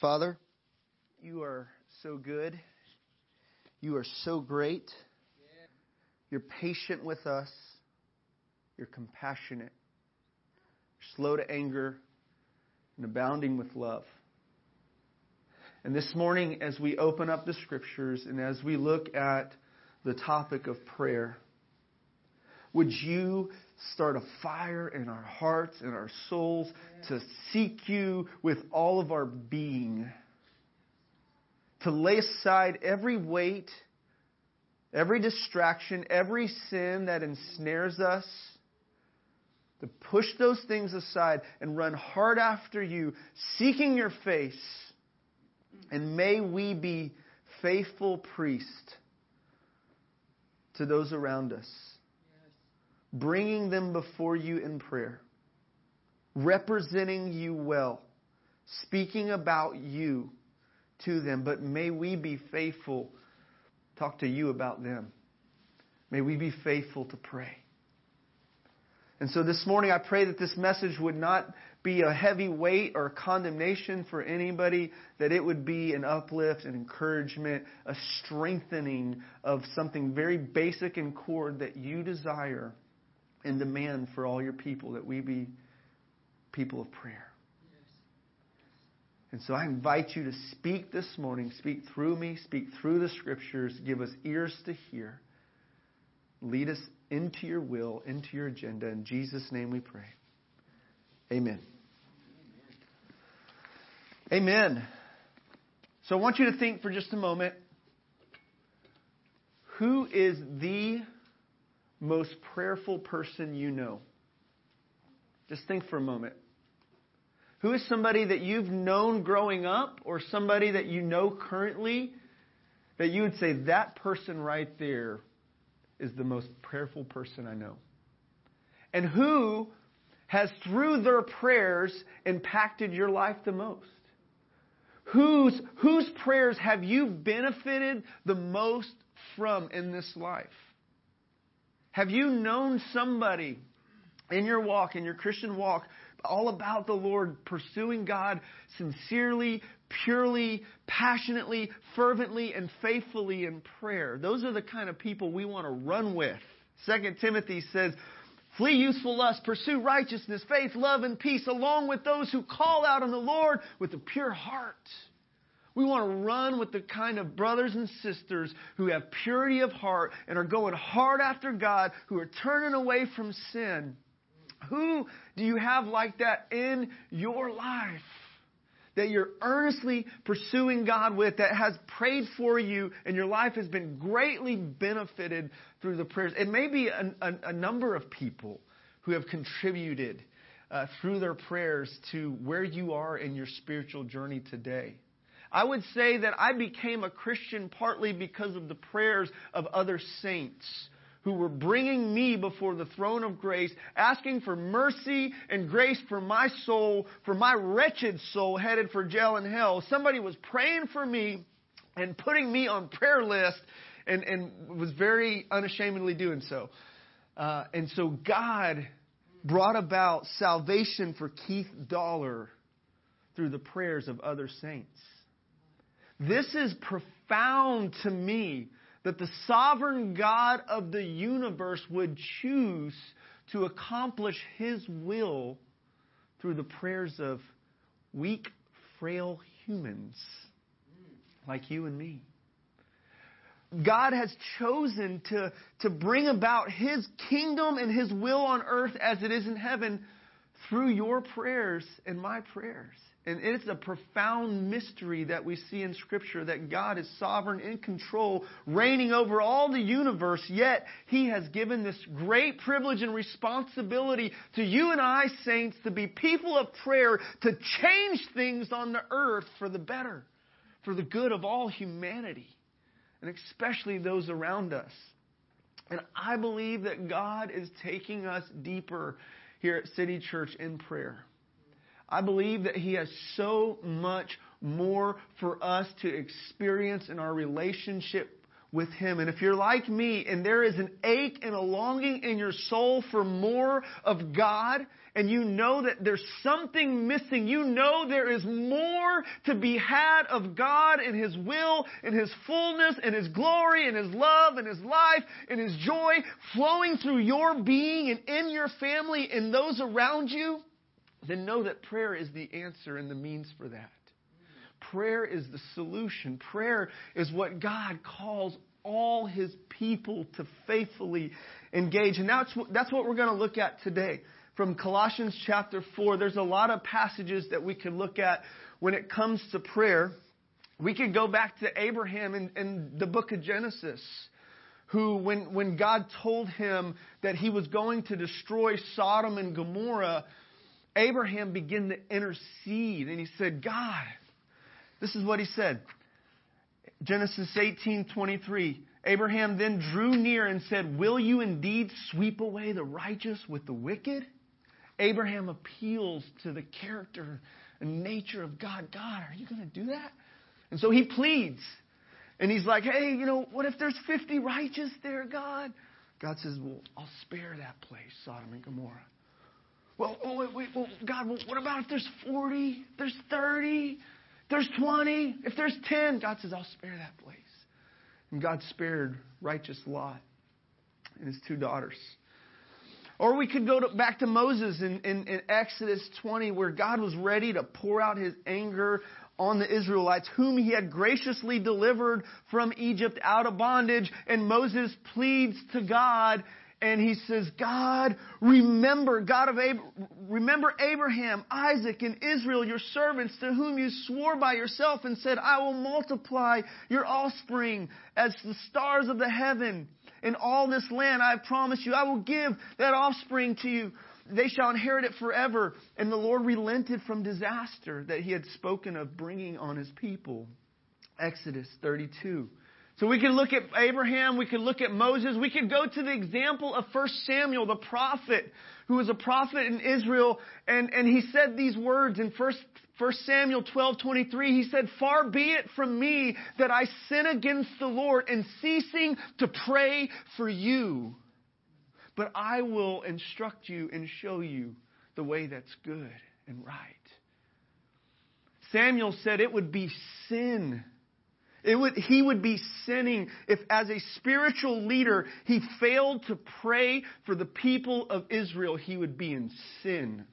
Father, you are so good. You are so great. You're patient with us. You're compassionate. You're slow to anger and abounding with love. And this morning, as we open up the scriptures and as we look at the topic of prayer, would you start a fire in our hearts and our souls to seek you with all of our being? To lay aside every weight, every distraction, every sin that ensnares us, to push those things aside and run hard after you, seeking your face. And may we be faithful priests to those around us bringing them before you in prayer, representing you well, speaking about you to them. But may we be faithful, talk to you about them. May we be faithful to pray. And so this morning, I pray that this message would not be a heavy weight or condemnation for anybody, that it would be an uplift, an encouragement, a strengthening of something very basic and core that you desire and demand for all your people that we be people of prayer. And so I invite you to speak this morning, speak through me, speak through the scriptures, give us ears to hear. Lead us into your will, into your agenda. In Jesus' name we pray. Amen. Amen. So I want you to think for just a moment who is the most prayerful person you know? Just think for a moment. Who is somebody that you've known growing up or somebody that you know currently that you would say that person right there is the most prayerful person I know? And who has, through their prayers, impacted your life the most? Whose, whose prayers have you benefited the most from in this life? Have you known somebody in your walk, in your Christian walk, all about the Lord, pursuing God sincerely, purely, passionately, fervently, and faithfully in prayer? Those are the kind of people we want to run with. Second Timothy says, Flee useful lust, pursue righteousness, faith, love, and peace, along with those who call out on the Lord with a pure heart. We want to run with the kind of brothers and sisters who have purity of heart and are going hard after God, who are turning away from sin. Who do you have like that in your life? That you're earnestly pursuing God with, that has prayed for you, and your life has been greatly benefited through the prayers. It may be a, a, a number of people who have contributed uh, through their prayers to where you are in your spiritual journey today. I would say that I became a Christian partly because of the prayers of other saints who were bringing me before the throne of grace, asking for mercy and grace for my soul, for my wretched soul headed for jail and hell. Somebody was praying for me and putting me on prayer list and, and was very unashamedly doing so. Uh, and so God brought about salvation for Keith Dollar through the prayers of other saints. This is profound to me that the sovereign God of the universe would choose to accomplish His will through the prayers of weak, frail humans like you and me. God has chosen to, to bring about His kingdom and His will on earth as it is in heaven through your prayers and my prayers. And it's a profound mystery that we see in Scripture that God is sovereign, in control, reigning over all the universe, yet He has given this great privilege and responsibility to you and I, saints, to be people of prayer, to change things on the earth for the better, for the good of all humanity, and especially those around us. And I believe that God is taking us deeper here at City Church in prayer. I believe that He has so much more for us to experience in our relationship with Him. And if you're like me and there is an ache and a longing in your soul for more of God, and you know that there's something missing, you know there is more to be had of God and His will and His fullness and His glory and His love and His life and His joy flowing through your being and in your family and those around you, then know that prayer is the answer and the means for that. Prayer is the solution. Prayer is what God calls all his people to faithfully engage. And that's what, that's what we're going to look at today. From Colossians chapter 4, there's a lot of passages that we can look at when it comes to prayer. We could go back to Abraham in, in the book of Genesis, who, when, when God told him that he was going to destroy Sodom and Gomorrah, Abraham began to intercede. And he said, God, this is what he said. Genesis 18:23. Abraham then drew near and said, "Will you indeed sweep away the righteous with the wicked?" Abraham appeals to the character and nature of God. God, are you going to do that? And so he pleads. And he's like, "Hey, you know, what if there's 50 righteous there, God?" God says, "Well, I'll spare that place, Sodom and Gomorrah." Well, oh, wait, wait, well, God, what about if there's 40? There's 30? there's 20, if there's 10, God says, I'll spare that place. And God spared righteous Lot and his two daughters. Or we could go to, back to Moses in, in, in Exodus 20, where God was ready to pour out his anger on the Israelites, whom he had graciously delivered from Egypt out of bondage. And Moses pleads to God and he says, God, remember, God of Ab- remember Abraham, Isaac, and Israel, your servants, to whom you swore by yourself and said, I will multiply your offspring as the stars of the heaven. In all this land I promise you, I will give that offspring to you. They shall inherit it forever. And the Lord relented from disaster that he had spoken of bringing on his people. Exodus 32. So we can look at Abraham, we can look at Moses, we can go to the example of 1 Samuel, the prophet, who was a prophet in Israel, and, and he said these words in 1, 1 Samuel 12, 23. He said, Far be it from me that I sin against the Lord in ceasing to pray for you. But I will instruct you and show you the way that's good and right. Samuel said it would be sin would, he would be sinning if, as a spiritual leader, he failed to pray for the people of Israel. He would be in sin.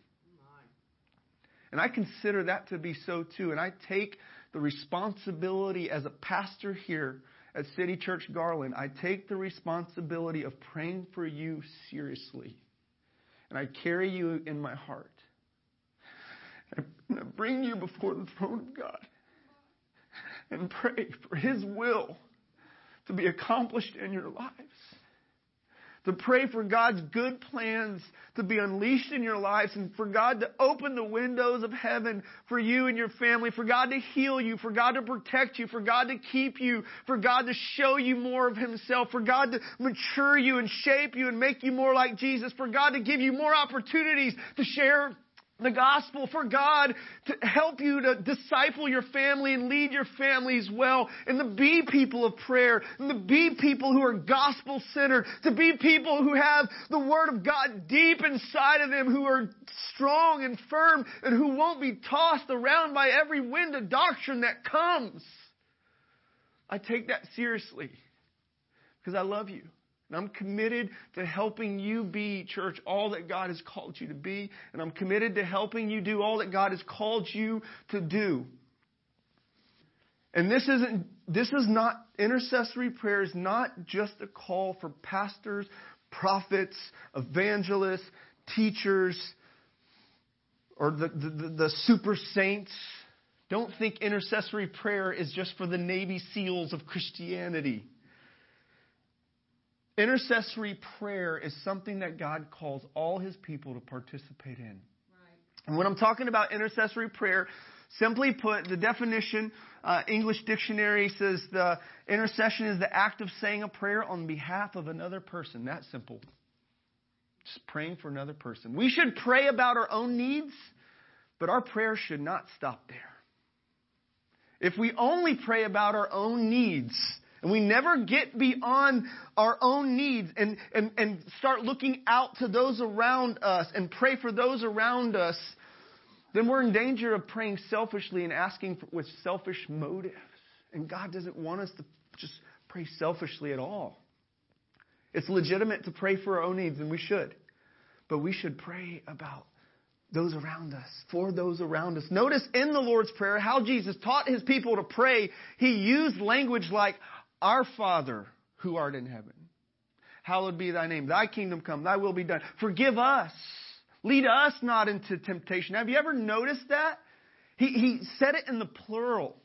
And I consider that to be so too. And I take the responsibility as a pastor here at City Church Garland, I take the responsibility of praying for you seriously. And I carry you in my heart. And I bring you before the throne of God and pray for His will to be accomplished in your lives. To pray for God's good plans to be unleashed in your lives and for God to open the windows of heaven for you and your family, for God to heal you, for God to protect you, for God to keep you, for God to show you more of Himself, for God to mature you and shape you and make you more like Jesus, for God to give you more opportunities to share the gospel for God to help you to disciple your family and lead your families well and to be people of prayer and to be people who are gospel centered, to be people who have the word of God deep inside of them, who are strong and firm and who won't be tossed around by every wind of doctrine that comes. I take that seriously because I love you. And I'm committed to helping you be, church, all that God has called you to be. And I'm committed to helping you do all that God has called you to do. And this isn't, this is not, intercessory prayer is not just a call for pastors, prophets, evangelists, teachers, or the, the, the super saints. Don't think intercessory prayer is just for the Navy SEALs of Christianity. Intercessory prayer is something that God calls all his people to participate in. Right. And when I'm talking about intercessory prayer, simply put, the definition, uh, English dictionary says the intercession is the act of saying a prayer on behalf of another person. That simple. Just praying for another person. We should pray about our own needs, but our prayer should not stop there. If we only pray about our own needs, And we never get beyond our own needs and, and, and start looking out to those around us and pray for those around us, then we're in danger of praying selfishly and asking for, with selfish motives. And God doesn't want us to just pray selfishly at all. It's legitimate to pray for our own needs, and we should. But we should pray about those around us, for those around us. Notice in the Lord's Prayer how Jesus taught his people to pray. He used language like, Our Father who art in heaven. Hallowed be thy name. Thy kingdom come. Thy will be done. Forgive us. Lead us not into temptation. Have you ever noticed that? He, he said it in the plural.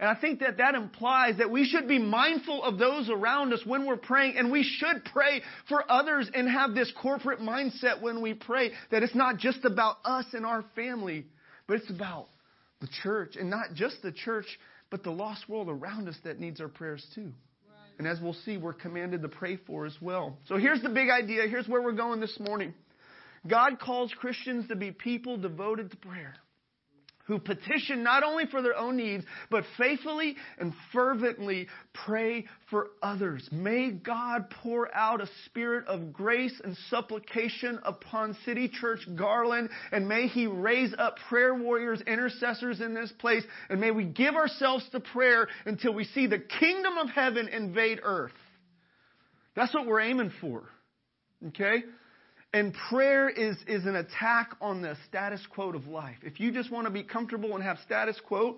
And I think that that implies that we should be mindful of those around us when we're praying, and we should pray for others and have this corporate mindset when we pray that it's not just about us and our family, but it's about the church, and not just the church, but the lost world around us that needs our prayers too. And as we'll see, we're commanded to pray for as well. So here's the big idea. Here's where we're going this morning. God calls Christians to be people devoted to prayer who petition not only for their own needs, but faithfully and fervently pray for others. May God pour out a spirit of grace and supplication upon City Church Garland, and may He raise up prayer warriors, intercessors in this place, and may we give ourselves to prayer until we see the kingdom of heaven invade earth. That's what we're aiming for. Okay? And prayer is, is an attack on the status quo of life. If you just want to be comfortable and have status quo,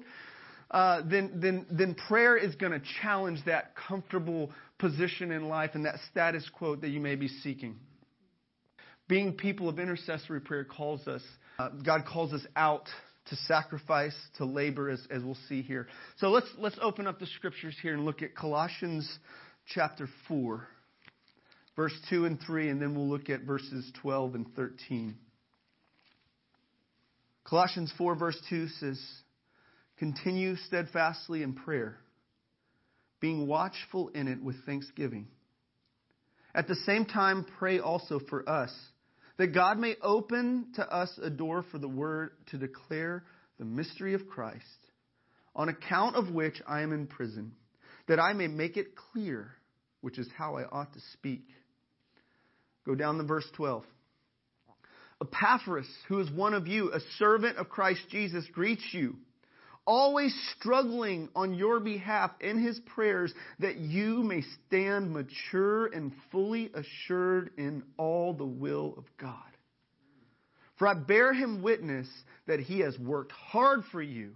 uh, then, then, then prayer is going to challenge that comfortable position in life and that status quo that you may be seeking. Being people of intercessory prayer calls us, uh, God calls us out to sacrifice, to labor, as, as we'll see here. So let's, let's open up the scriptures here and look at Colossians chapter 4 verse 2 and 3, and then we'll look at verses 12 and 13. Colossians 4, verse 2 says, Continue steadfastly in prayer, being watchful in it with thanksgiving. At the same time, pray also for us, that God may open to us a door for the word to declare the mystery of Christ, on account of which I am in prison, that I may make it clear, which is how I ought to speak. Go down to verse 12. Epaphras, who is one of you, a servant of Christ Jesus, greets you, always struggling on your behalf in his prayers that you may stand mature and fully assured in all the will of God. For I bear him witness that he has worked hard for you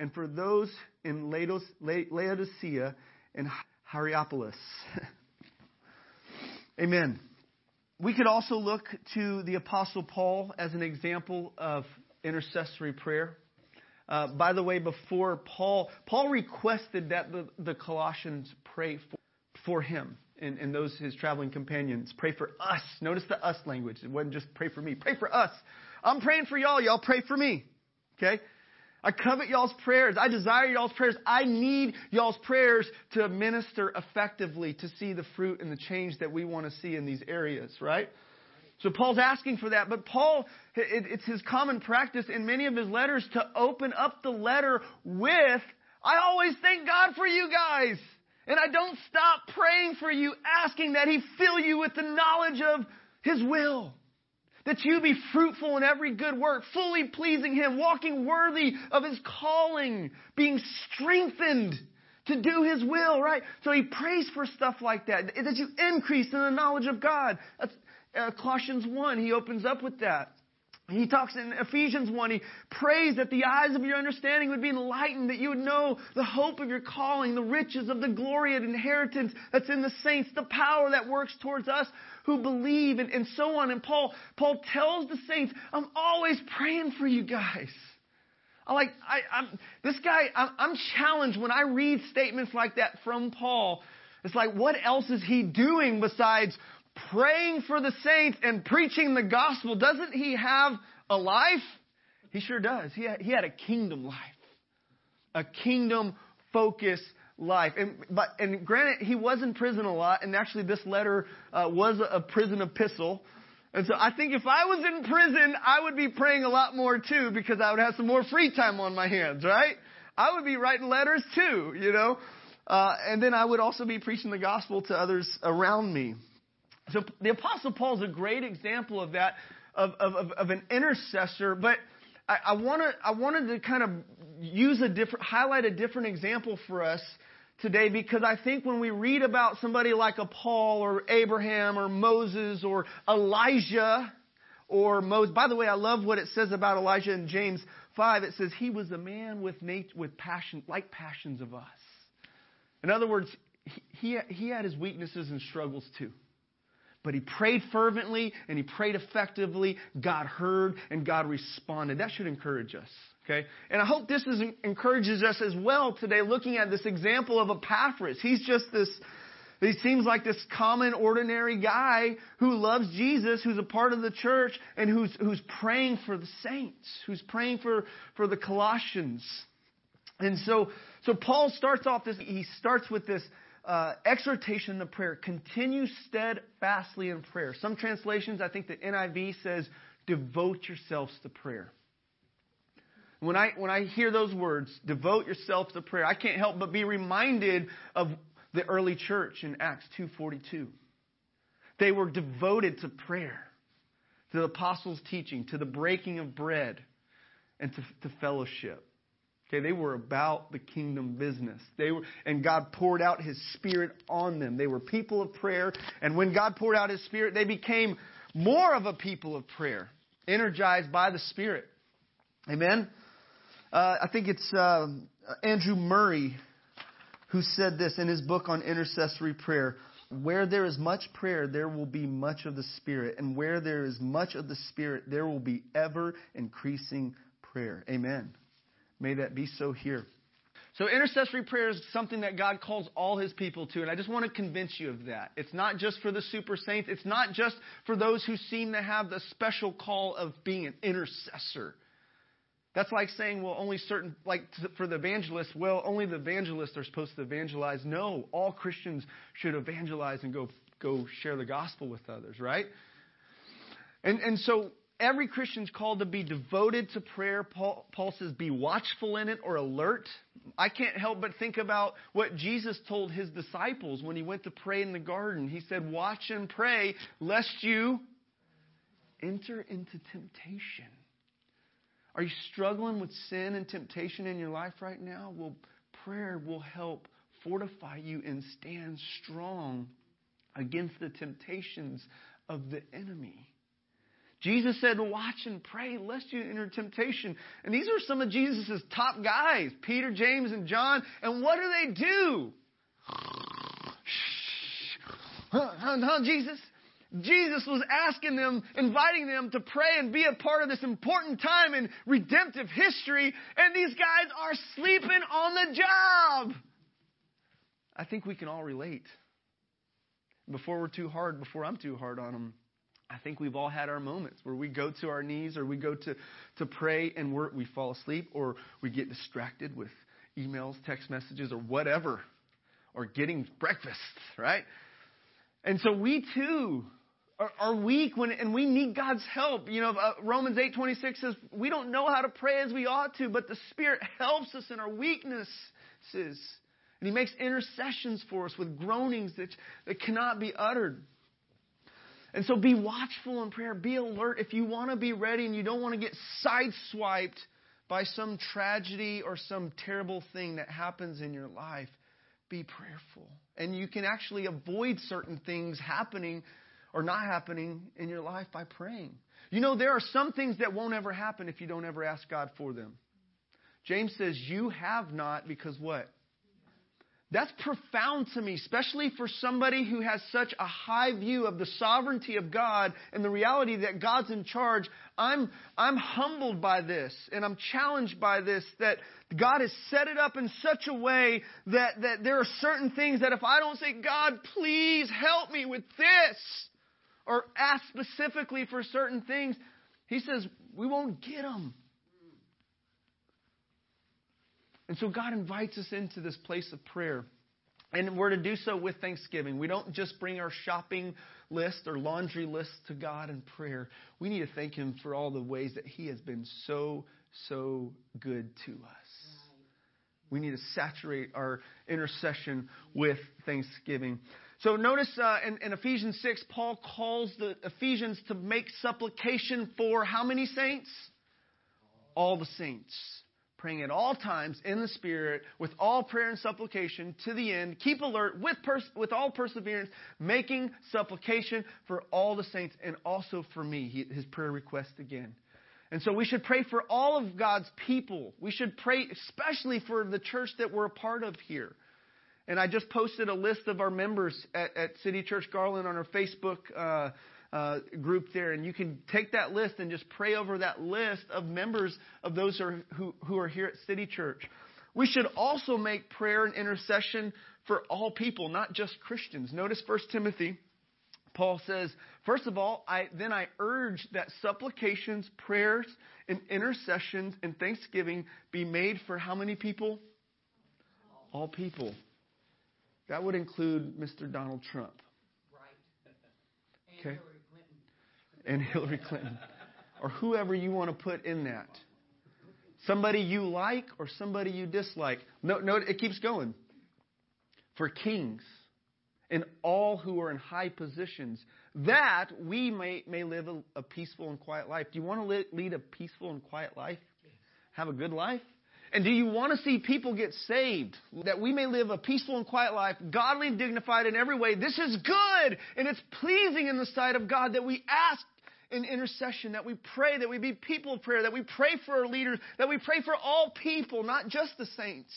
and for those in Laodicea and Hierapolis. Amen. We could also look to the Apostle Paul as an example of intercessory prayer. Uh, by the way, before Paul, Paul requested that the, the Colossians pray for, for him and, and those his traveling companions. Pray for us. Notice the us language. It wasn't just pray for me. Pray for us. I'm praying for y'all. Y'all pray for me. Okay? I covet y'all's prayers. I desire y'all's prayers. I need y'all's prayers to minister effectively to see the fruit and the change that we want to see in these areas, right? So Paul's asking for that, but Paul, it's his common practice in many of his letters to open up the letter with, I always thank God for you guys. And I don't stop praying for you, asking that he fill you with the knowledge of his will that you be fruitful in every good work, fully pleasing Him, walking worthy of His calling, being strengthened to do His will, right? So He prays for stuff like that, that you increase in the knowledge of God. That's uh, Colossians 1, he opens up with that. He talks in Ephesians 1, he prays that the eyes of your understanding would be enlightened, that you would know the hope of your calling, the riches of the glory and inheritance that's in the saints, the power that works towards us who believe, and, and so on. And Paul, Paul tells the saints, I'm always praying for you guys. I like, I, I'm, this guy, I'm, I'm challenged when I read statements like that from Paul. It's like, what else is he doing besides praying for the saints and preaching the gospel. Doesn't he have a life? He sure does. He had, he had a kingdom life, a kingdom focused life. And, but, and granted, he was in prison a lot, and actually this letter uh, was a prison epistle. And so I think if I was in prison, I would be praying a lot more too, because I would have some more free time on my hands, right? I would be writing letters too, you know. Uh, and then I would also be preaching the gospel to others around me. So the Apostle Paul is a great example of that, of, of, of an intercessor. But I, I, wanna, I wanted to kind of use a different, highlight a different example for us today because I think when we read about somebody like a Paul or Abraham or Moses or Elijah or Moses, by the way, I love what it says about Elijah in James 5. It says he was a man with nat- with passion, like passions of us. In other words, he, he, he had his weaknesses and struggles too. But he prayed fervently and he prayed effectively. God heard and God responded. That should encourage us. Okay? And I hope this is, encourages us as well today looking at this example of Epaphras. He's just this, he seems like this common, ordinary guy who loves Jesus, who's a part of the church, and who's, who's praying for the saints, who's praying for, for the Colossians. And so, so Paul starts off this, he starts with this uh, exhortation of prayer. Continue steadfastly in prayer. Some translations, I think the NIV says, devote yourselves to prayer. When I, when I hear those words, devote yourself to prayer, I can't help but be reminded of the early church in Acts 2.42. They were devoted to prayer, to the apostles' teaching, to the breaking of bread, and to, to fellowship. Okay, they were about the kingdom business. They were, and God poured out His Spirit on them. They were people of prayer, and when God poured out His Spirit, they became more of a people of prayer, energized by the Spirit. Amen. Uh, I think it's uh, Andrew Murray who said this in his book on intercessory prayer. Where there is much prayer, there will be much of the Spirit. And where there is much of the Spirit, there will be ever increasing prayer. Amen. May that be so here. So, intercessory prayer is something that God calls all his people to, and I just want to convince you of that. It's not just for the super saints, it's not just for those who seem to have the special call of being an intercessor. That's like saying, well, only certain, like for the evangelists, well, only the evangelists are supposed to evangelize. No, all Christians should evangelize and go, go share the gospel with others, right? And, and so every Christian's called to be devoted to prayer. Paul, Paul, says, be watchful in it or alert. I can't help but think about what Jesus told his disciples when he went to pray in the garden. He said, Watch and pray lest you enter into temptation. Are you struggling with sin and temptation in your life right now? Well, prayer will help fortify you and stand strong against the temptations of the enemy. Jesus said, Watch and pray lest you enter temptation. And these are some of Jesus' top guys Peter, James, and John. And what do they do? Huh, huh, Jesus? Jesus was asking them, inviting them to pray and be a part of this important time in redemptive history, and these guys are sleeping on the job. I think we can all relate. Before we're too hard, before I'm too hard on them, I think we've all had our moments where we go to our knees or we go to, to pray and we fall asleep or we get distracted with emails, text messages, or whatever, or getting breakfast, right? And so we too are, are weak when, and we need God's help. You know, uh, Romans 8:26 says we don't know how to pray as we ought to, but the Spirit helps us in our weaknesses. And He makes intercessions for us with groanings that, that cannot be uttered. And so be watchful in prayer. Be alert. If you want to be ready and you don't want to get sideswiped by some tragedy or some terrible thing that happens in your life, be prayerful. And you can actually avoid certain things happening or not happening in your life by praying. You know, there are some things that won't ever happen if you don't ever ask God for them. James says, You have not because what? That's profound to me, especially for somebody who has such a high view of the sovereignty of God and the reality that God's in charge. I'm, I'm humbled by this and I'm challenged by this that God has set it up in such a way that, that there are certain things that if I don't say, God, please help me with this, or ask specifically for certain things, He says, we won't get them. And so God invites us into this place of prayer. And we're to do so with thanksgiving. We don't just bring our shopping list or laundry list to God in prayer. We need to thank Him for all the ways that He has been so, so good to us. We need to saturate our intercession with thanksgiving. So notice uh, in, in Ephesians 6, Paul calls the Ephesians to make supplication for how many saints? All the saints. Praying at all times in the Spirit with all prayer and supplication to the end. Keep alert with, pers- with all perseverance, making supplication for all the saints and also for me. He, his prayer request again. And so we should pray for all of God's people. We should pray especially for the church that we're a part of here. And I just posted a list of our members at, at City Church Garland on our Facebook uh, uh, group there. And you can take that list and just pray over that list of members of those who are, who, who are here at City Church. We should also make prayer and intercession for all people, not just Christians. Notice 1 Timothy Paul says, first of all, I, then I urge that supplications, prayers, and intercessions and thanksgiving be made for how many people? All people. That would include Mr. Donald Trump. Right. Okay. And Hillary Clinton. or whoever you want to put in that. Somebody you like or somebody you dislike. No, no, it keeps going. For kings and all who are in high positions, that we may, may live a, a peaceful and quiet life. Do you want to li- lead a peaceful and quiet life? Have a good life? And do you want to see people get saved? That we may live a peaceful and quiet life, godly and dignified in every way. This is good and it's pleasing in the sight of God that we ask in intercession, that we pray, that we be people of prayer, that we pray for our leaders, that we pray for all people, not just the saints.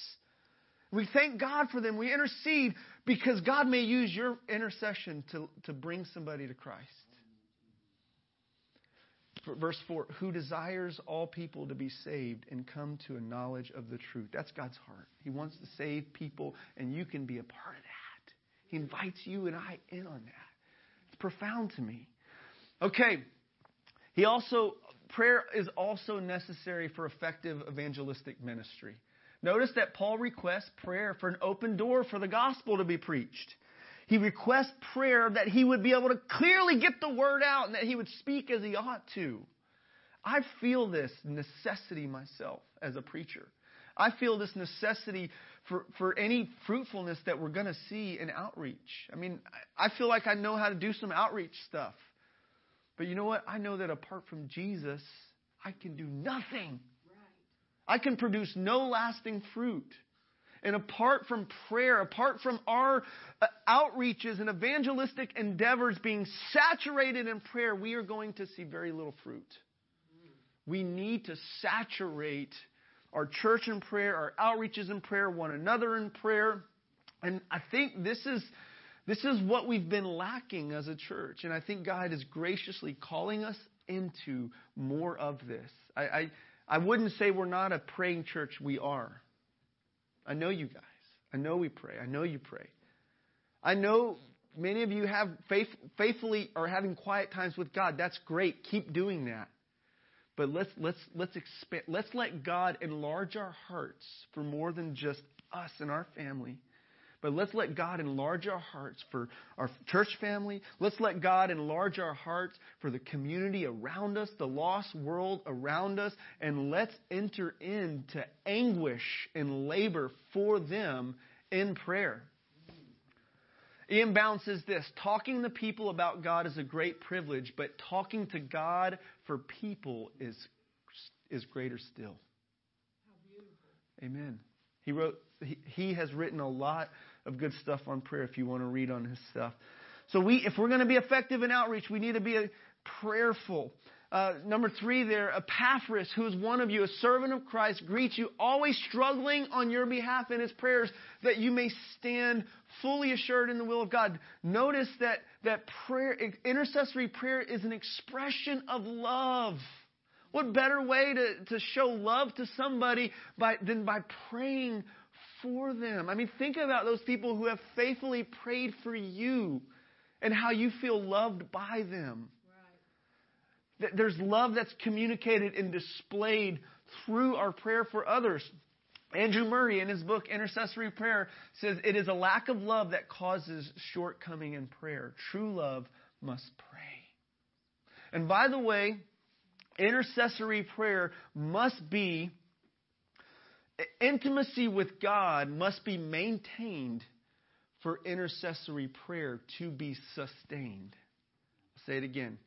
We thank God for them. We intercede because God may use your intercession to, to bring somebody to Christ. Verse 4 Who desires all people to be saved and come to a knowledge of the truth. That's God's heart. He wants to save people, and you can be a part of that. He invites you and I in on that. It's profound to me. Okay. He also, prayer is also necessary for effective evangelistic ministry. Notice that Paul requests prayer for an open door for the gospel to be preached. He requests prayer that he would be able to clearly get the word out and that he would speak as he ought to. I feel this necessity myself as a preacher. I feel this necessity for, for any fruitfulness that we're going to see in outreach. I mean, I feel like I know how to do some outreach stuff. But you know what? I know that apart from Jesus, I can do nothing. I can produce no lasting fruit. And apart from prayer, apart from our uh, outreaches and evangelistic endeavors being saturated in prayer, we are going to see very little fruit. We need to saturate our church in prayer, our outreaches in prayer, one another in prayer. And I think this is this is what we've been lacking as a church. And I think God is graciously calling us into more of this. I, I I wouldn't say we're not a praying church. We are. I know you guys. I know we pray. I know you pray. I know many of you have faith, faithfully are having quiet times with God. That's great. Keep doing that. But let's let's let's expand. Let's let God enlarge our hearts for more than just us and our family. But let's let God enlarge our hearts for our church family. Let's let God enlarge our hearts for the community around us, the lost world around us, and let's enter into anguish and labor for them in prayer. E.M. Bounds says this talking to people about God is a great privilege, but talking to God for people is, is greater still. Amen. He wrote he, he has written a lot of good stuff on prayer if you want to read on his stuff. So we, if we're going to be effective in outreach, we need to be prayerful. Uh, number three there, Epaphras, who is one of you, a servant of Christ, greets you, always struggling on your behalf in his prayers, that you may stand fully assured in the will of God. Notice that, that prayer, intercessory prayer is an expression of love. What better way to, to show love to somebody by, than by praying for them. I mean, think about those people who have faithfully prayed for you and how you feel loved by them. Right. There's love that's communicated and displayed through our prayer for others. Andrew Murray, in his book Intercessory Prayer, says it is a lack of love that causes shortcoming in prayer. True love must pray. And by the way, intercessory prayer must be intimacy with God must be maintained for intercessory prayer to be sustained. I'll say it again.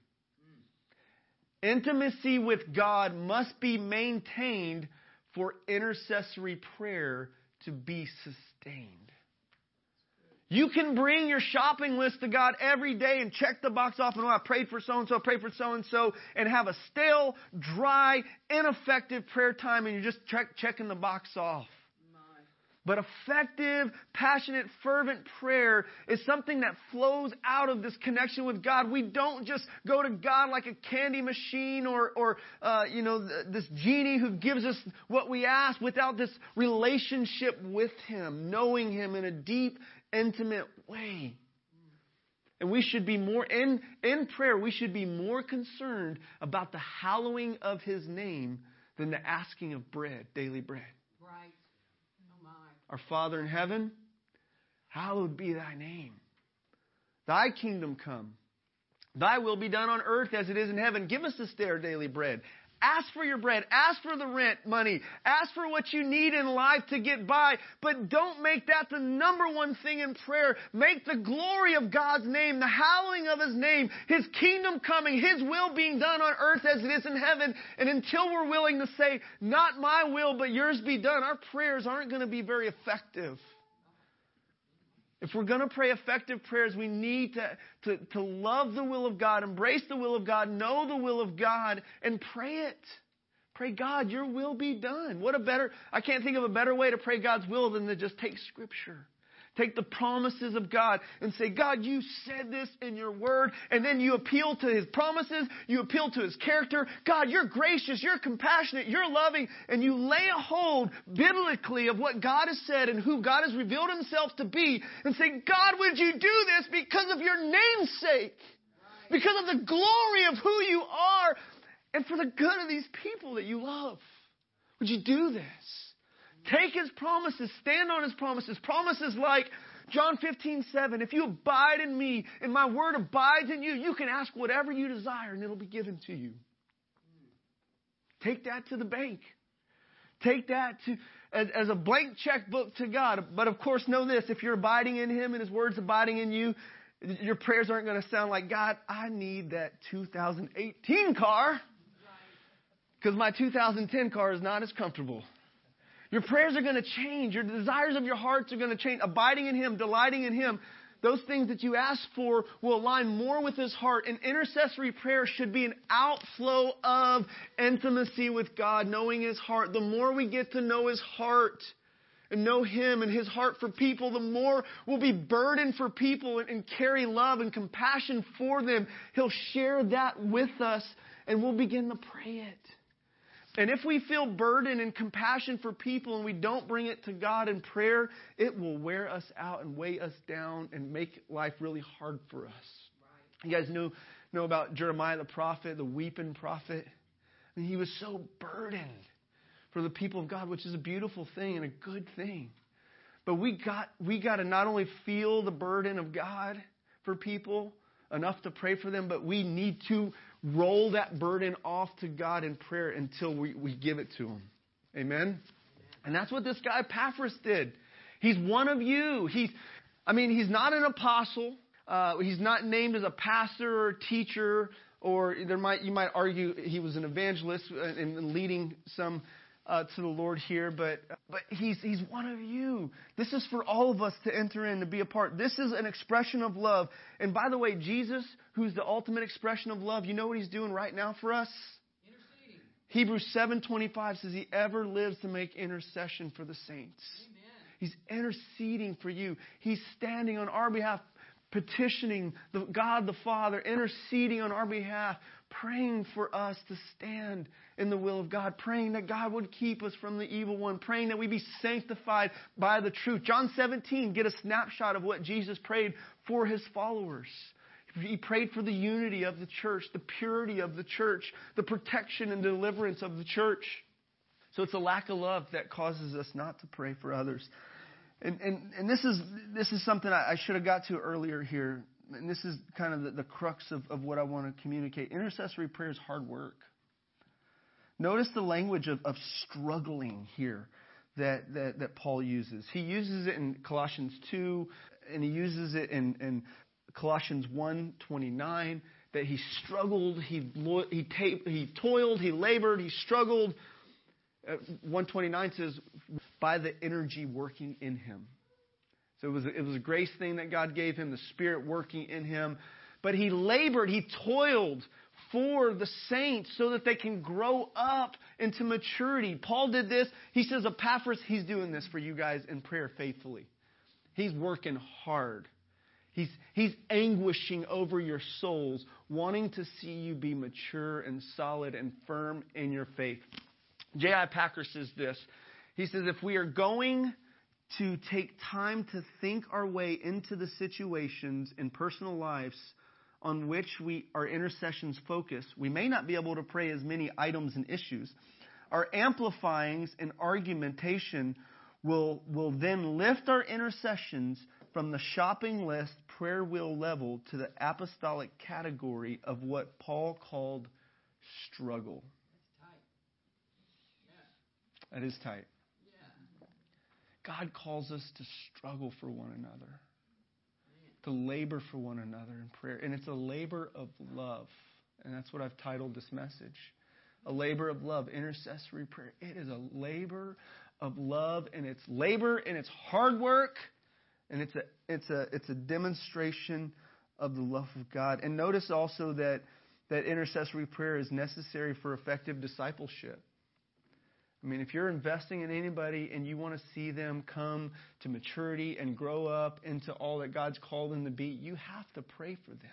Intimacy with God must be maintained for intercessory prayer to be sustained. You can bring your shopping list to God every day and check the box off and oh, I prayed for so and so, prayed for so and so, and have a stale, dry, ineffective prayer time and you're just check, checking the box off. But effective, passionate, fervent prayer is something that flows out of this connection with God. We don't just go to God like a candy machine or, or uh, you know, this genie who gives us what we ask without this relationship with Him, knowing Him in a deep, intimate way. And we should be more, in, in prayer, we should be more concerned about the hallowing of His name than the asking of bread, daily bread. Oh, our Father in heaven, hallowed be thy name. Thy kingdom come. Thy will be done on earth as it is in heaven. Give us this day our daily bread. Ask for your bread. Ask for the rent money. Ask for what you need in life to get by. But don't make that the number one thing in prayer. Make the glory of God's name, the hallowing of His name, His kingdom coming, His will being done on earth as it is in heaven. And until we're willing to say, not my will, but yours be done, our prayers aren't going to be very effective. If we're going to pray effective prayers, we need to, to, to love the will of God, embrace the will of God, know the will of God, and pray it. Pray, God, your will be done. What a better, I can't think of a better way to pray God's will than to just take Scripture Take the promises of God and say, God, you said this in your word. And then you appeal to his promises. You appeal to his character. God, you're gracious. You're compassionate. You're loving. And you lay a hold biblically of what God has said and who God has revealed himself to be and say, God, would you do this because of your name's sake? Because of the glory of who you are and for the good of these people that you love. Would you do this? Take his promises, stand on his promises. Promises like John 15, 7. If you abide in me and my word abides in you, you can ask whatever you desire and it'll be given to you. Take that to the bank. Take that to, as, as a blank checkbook to God. But of course, know this if you're abiding in him and his word's abiding in you, your prayers aren't going to sound like, God, I need that 2018 car. Because my 2010 car is not as comfortable. Your prayers are going to change. Your desires of your hearts are going to change. Abiding in Him, delighting in Him. Those things that you ask for will align more with His heart. And intercessory prayer should be an outflow of intimacy with God, knowing His heart. The more we get to know His heart, and know Him and His heart for people, the more we'll be burdened for people and, and, carry love and compassion for them. He'll share that with us and we'll begin to pray it. And if we feel burden and compassion for people and we don't bring it to God in prayer, it will wear us out and weigh us down and make life really hard for us. You guys know, know about Jeremiah the prophet, the weeping prophet? I mean, he was so burdened for the people of God, which is a beautiful thing and a good thing. But we got, we got to not only feel the burden of God for people enough to pray for them, but we need to roll that burden off to God in prayer until we, we give it to Him. Amen? And that's what this guy Epaphras did. He's one of you. He's, I mean, he's not an apostle. Uh, he's not named as a pastor or a teacher, or there might you might argue he was an evangelist and leading some uh, to the Lord here, but but he's he's one of you. This is for all of us to enter in to be a part. This is an expression of love. And by the way, Jesus, who's the ultimate expression of love, you know what he's doing right now for us? Hebrews 7:25 says he ever lives to make intercession for the saints. Amen. He's interceding for you. He's standing on our behalf petitioning the God the Father, interceding on our behalf, praying for us to stand in the will of God, praying that God would keep us from the evil one, praying that we be sanctified by the truth. John 17, get a snapshot of what Jesus prayed for his followers. He prayed for the unity of the church, the purity of the church, the protection and deliverance of the church. So it's a lack of love that causes us not to pray for others. And, and, and this, is, this is something I, I should have got to earlier here. And this is kind of the, the crux of, of what I want to communicate. Intercessory prayer is hard work. Notice the language of, of struggling here. that, that, that Paul uses. He uses it in Colossians 2, and he uses it in, in Colossians 1 29, that he struggled, he, he, he toiled, he labored, he struggled. Uh, 129 says, by the energy working in him. So it was, it was a grace thing that God gave him, the Spirit working in him. But he labored, he toiled for the saints so that they can grow up into maturity. Paul did this. He says, Epaphras, he's doing this for you guys in prayer faithfully. He's working hard. He's, he's anguishing over your souls, wanting to see you be mature and solid and firm in your faith. J.I. Packer says this. He says, if we are going to take time to think our way into the situations in personal lives on which we, our intercessions focus, we may not be able to pray as many items and issues. Our amplifyings and argumentation will, will then lift our intercessions from the shopping list prayer wheel level to the apostolic category of what Paul called struggle. That's tight. Yeah. That is tight. God calls us to struggle for one another to labor for one another in prayer. And it's a labor of love. And that's what I've titled this message. A labor of love, intercessory prayer. It is a labor of love, and it's labor and it's hard work, and it's a it's a it's a demonstration of the love of God. And notice also that that intercessory prayer is necessary for effective discipleship. I mean, if you're investing in anybody and you want to see them come to maturity and grow up into all that God's called them to be, you have to pray for them.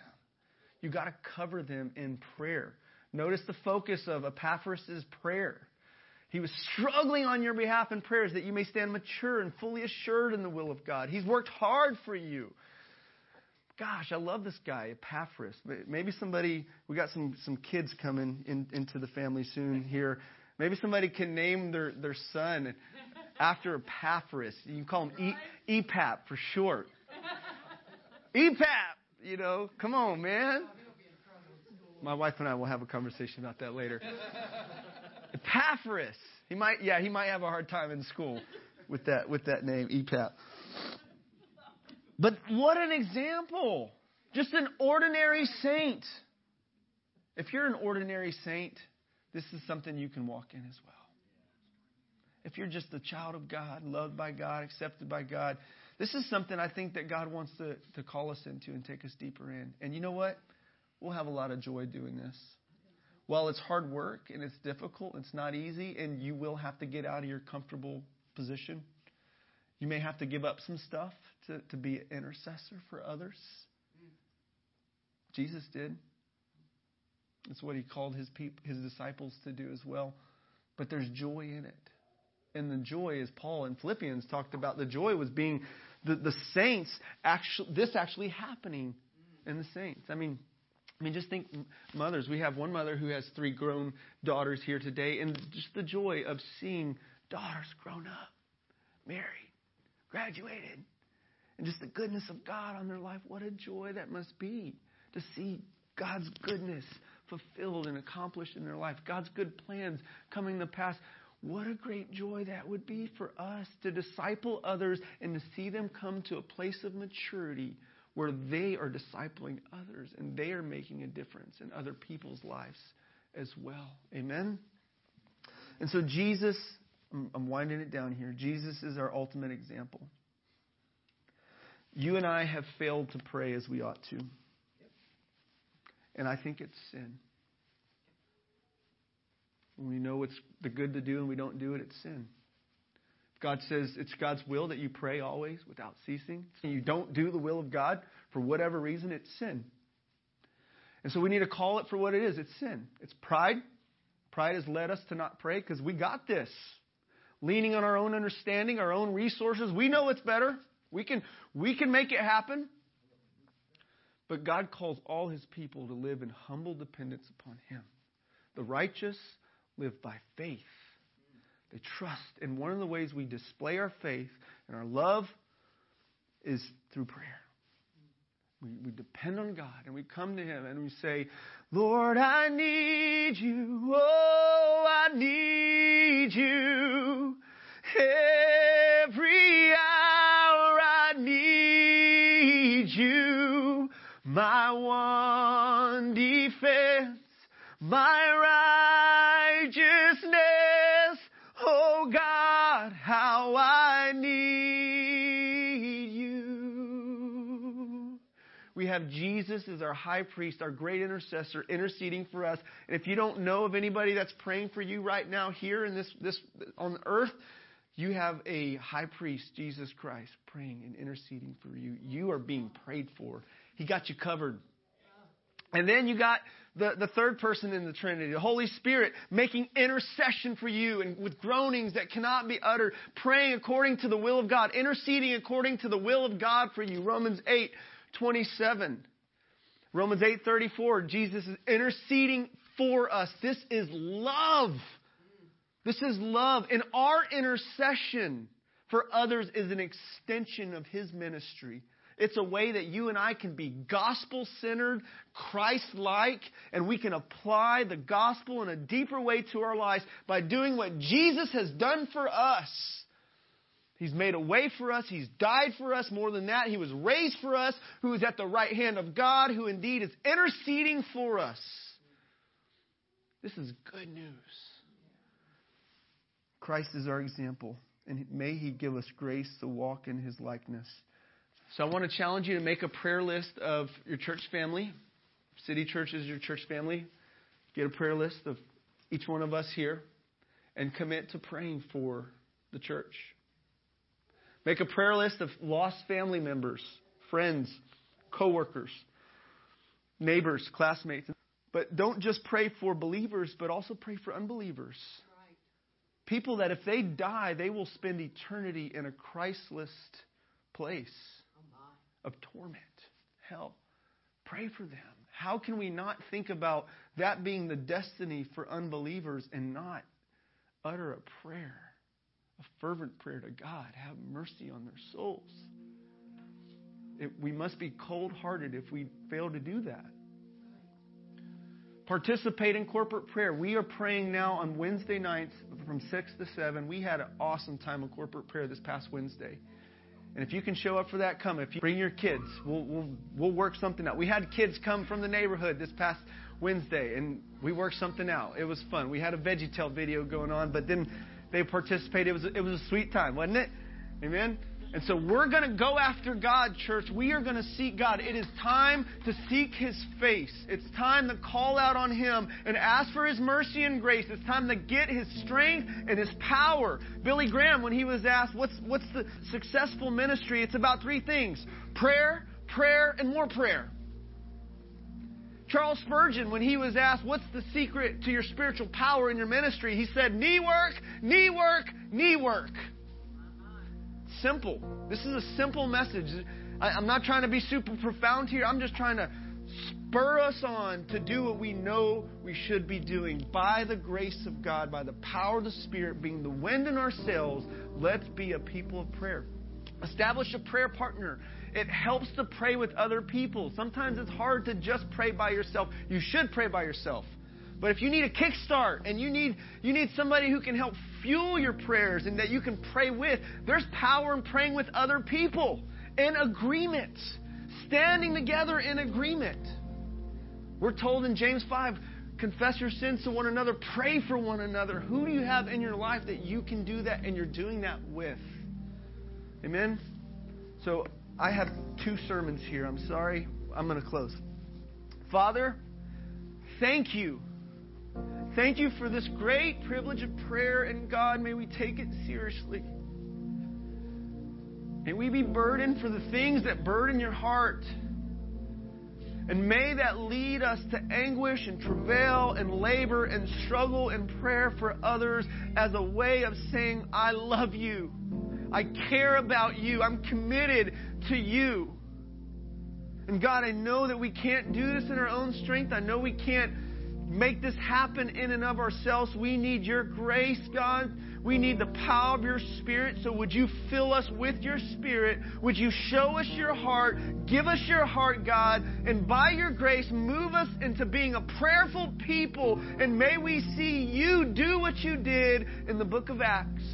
You got to cover them in prayer. Notice the focus of Epaphras' prayer. He was struggling on your behalf in prayers that you may stand mature and fully assured in the will of God. He's worked hard for you. Gosh, I love this guy, Epaphras. Maybe somebody, we got some, some kids coming in, into the family soon here. Maybe somebody can name their, their son after Epaphras. You can call him e, EPAP for short. EPAP, you know, come on, man. My wife and I will have a conversation about that later. Epaphras. He might, yeah, he might have a hard time in school with that with that name, EPAP. But what an example! Just an ordinary saint. If you're an ordinary saint, this is something you can walk in as well. If you're just a child of God, loved by God, accepted by God, this is something I think that God wants to, to call us into and take us deeper in. And you know what? We'll have a lot of joy doing this. While it's hard work and it's difficult, it's not easy, and you will have to get out of your comfortable position. You may have to give up some stuff to, to be an intercessor for others. Jesus did. That's what he called his people, his disciples to do as well. But there's joy in it. And the joy, as Paul in Philippians talked about, the joy was being the, the saints, actually, this actually happening in the saints. I mean, I mean, just think, mothers. We have one mother who has three grown daughters here today, and just the joy of seeing daughters grown up, married, graduated, and just the goodness of God on their life. What a joy that must be to see God's goodness fulfilled and accomplished in their life, God's good plans coming to pass. What a great joy that would be for us to disciple others and to see them come to a place of maturity where they are discipling others and they are making a difference in other people's lives as well. Amen? And so, Jesus, I'm winding it down here. Jesus is our ultimate example. You and I have failed to pray as we ought to. And I think it's sin. When we know what's the good to do and we don't do it, it's sin. God says it's God's will that you pray always without ceasing. You don't do the will of God for whatever reason, it's sin. And so we need to call it for what it is. It's sin. It's pride. Pride has led us to not pray because we got this. Leaning on our own understanding, our own resources. We know it's better. We can, we can make it happen. But God calls all his people to live in humble dependence upon him. The righteous live by faith. They trust. And one of the ways we display our faith and our love is through prayer. We, we depend on God and we come to Him and we say, Lord, I need you. Oh, I need you. Every hour my one defense, my righteousness. Oh God, how I need you. We have Jesus as our high priest, our great intercessor, interceding for us. And if you don't know of anybody that's praying for you right now here in this, this on earth, you have a high priest, Jesus Christ, praying and interceding for you. You are being prayed for. He got you covered. And then you got the, the third person in the Trinity, the Holy Spirit, making intercession for you and with groanings that cannot be uttered, praying according to the will of God, interceding according to the will of God for you. Romans 8, 27. Romans 8, 34. Jesus is interceding for us. This is love. This is love. And our intercession for others is an extension of His ministry. It's a way that you and I can be gospel centered, Christ like, and we can apply the gospel in a deeper way to our lives by doing what Jesus has done for us. He's made a way for us. He's died for us. More than that, He was raised for us, who is at the right hand of God, who indeed is interceding for us. This is good news. Christ is our example, and may He give us grace to walk in His likeness. So I want to challenge you to make a prayer list of your church family. City Church is your church family. Get a prayer list of each one of us here and commit to praying for the church. Make a prayer list of lost family members, friends, coworkers, neighbors, classmates. But don't just pray for believers, but also pray for unbelievers. People that if they die, they will spend eternity in a Christless place of torment, hell. Pray for them. How can we not think about that being the destiny for unbelievers and not utter a prayer, a fervent prayer to God? Have mercy on their souls. It, we must be cold hearted if we fail to do that. Participate in corporate prayer. We are praying now on Wednesday nights from 6 to 7. We had an awesome time of corporate prayer this past Wednesday. And if you can show up for that, come. If you bring your kids, we'll, we'll, we'll work something out. We had kids come from the neighborhood this past Wednesday, and we worked something out. It was fun. We had a VeggieTale video going on, but then they participated. It was, it was a sweet time, wasn't it? Amen? And so we're going to go after God, church. We are going to seek God. It is time to seek His face. It's time to call out on Him and ask for His mercy and grace. It's time to get His strength and His power. Billy Graham, when he was asked, what's, what's the successful ministry? It's about three things prayer, prayer, and more prayer. Charles Spurgeon, when he was asked, What's the secret to your spiritual power in your ministry? He said, Knee work, knee work, knee work simple. This is a simple message. I, I'm not trying to be super profound here. I'm just trying to spur us on to do what we know we should be doing by the grace of God, by the power of the Spirit being the wind in our sails. Let's be a people of prayer. Establish a prayer partner. It helps to pray with other people. Sometimes it's hard to just pray by yourself. You should pray by yourself. But if you need a kickstart and you need you need somebody who can help fuel your prayers and that you can pray with, there's power in praying with other people in agreement, standing together in agreement. We're told in James 5, confess your sins to one another, pray for one another. Who do you have in your life that you can do that and you're doing that with? Amen. So, I have two sermons here. I'm sorry. I'm going to close. Father, thank you Thank you for this great privilege of prayer, and God, may we take it seriously. May we be burdened for the things that burden your heart. And may that lead us to anguish and travail and labor and struggle and prayer for others as a way of saying, I love you. I care about you. I'm committed to you. And God, I know that we can't do this in our own strength. I know we can't make this happen in and of ourselves. We need your grace, God. We need the power of your Spirit. So would you fill us with your Spirit? Would you show us your heart? Give us your heart, God. And by your grace, move us into being a prayerful people. And may we see you do what you did in the book of Acts.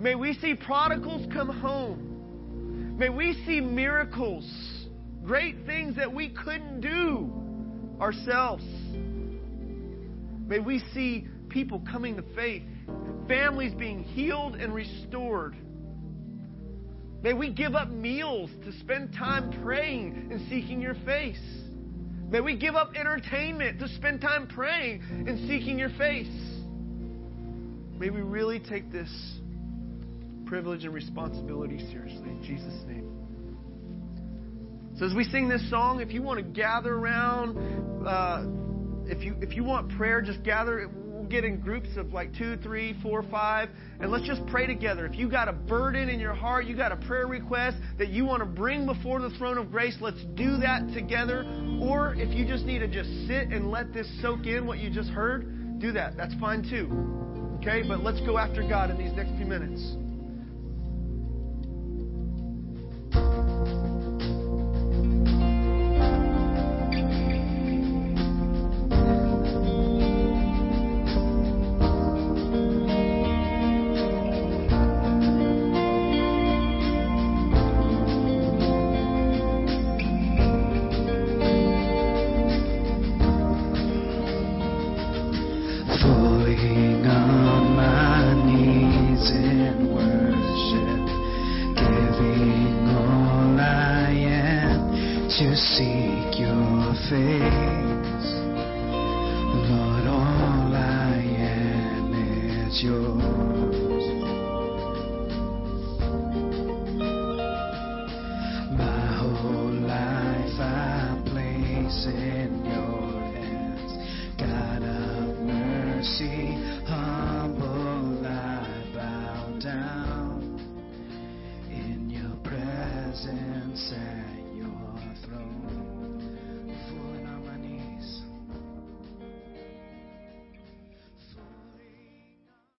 May we see prodigals come home. May we see miracles, great things that we couldn't do ourselves. May we see people coming to faith, families being healed and restored. May we give up meals to spend time praying and seeking your face. May we give up entertainment to spend time praying and seeking your face. May we really take this privilege and responsibility seriously in Jesus' name. So as we sing this song, if you want to gather around, uh, if you if you want prayer, just gather We'll get in groups of like two, three, four, five, and let's just pray together. If you got a burden in your heart, you got a prayer request that you want to bring before the throne of grace, let's do that together. Or if you just need to just sit and let this soak in what you just heard, do that. That's fine too. Okay, but let's go after God in these next few minutes.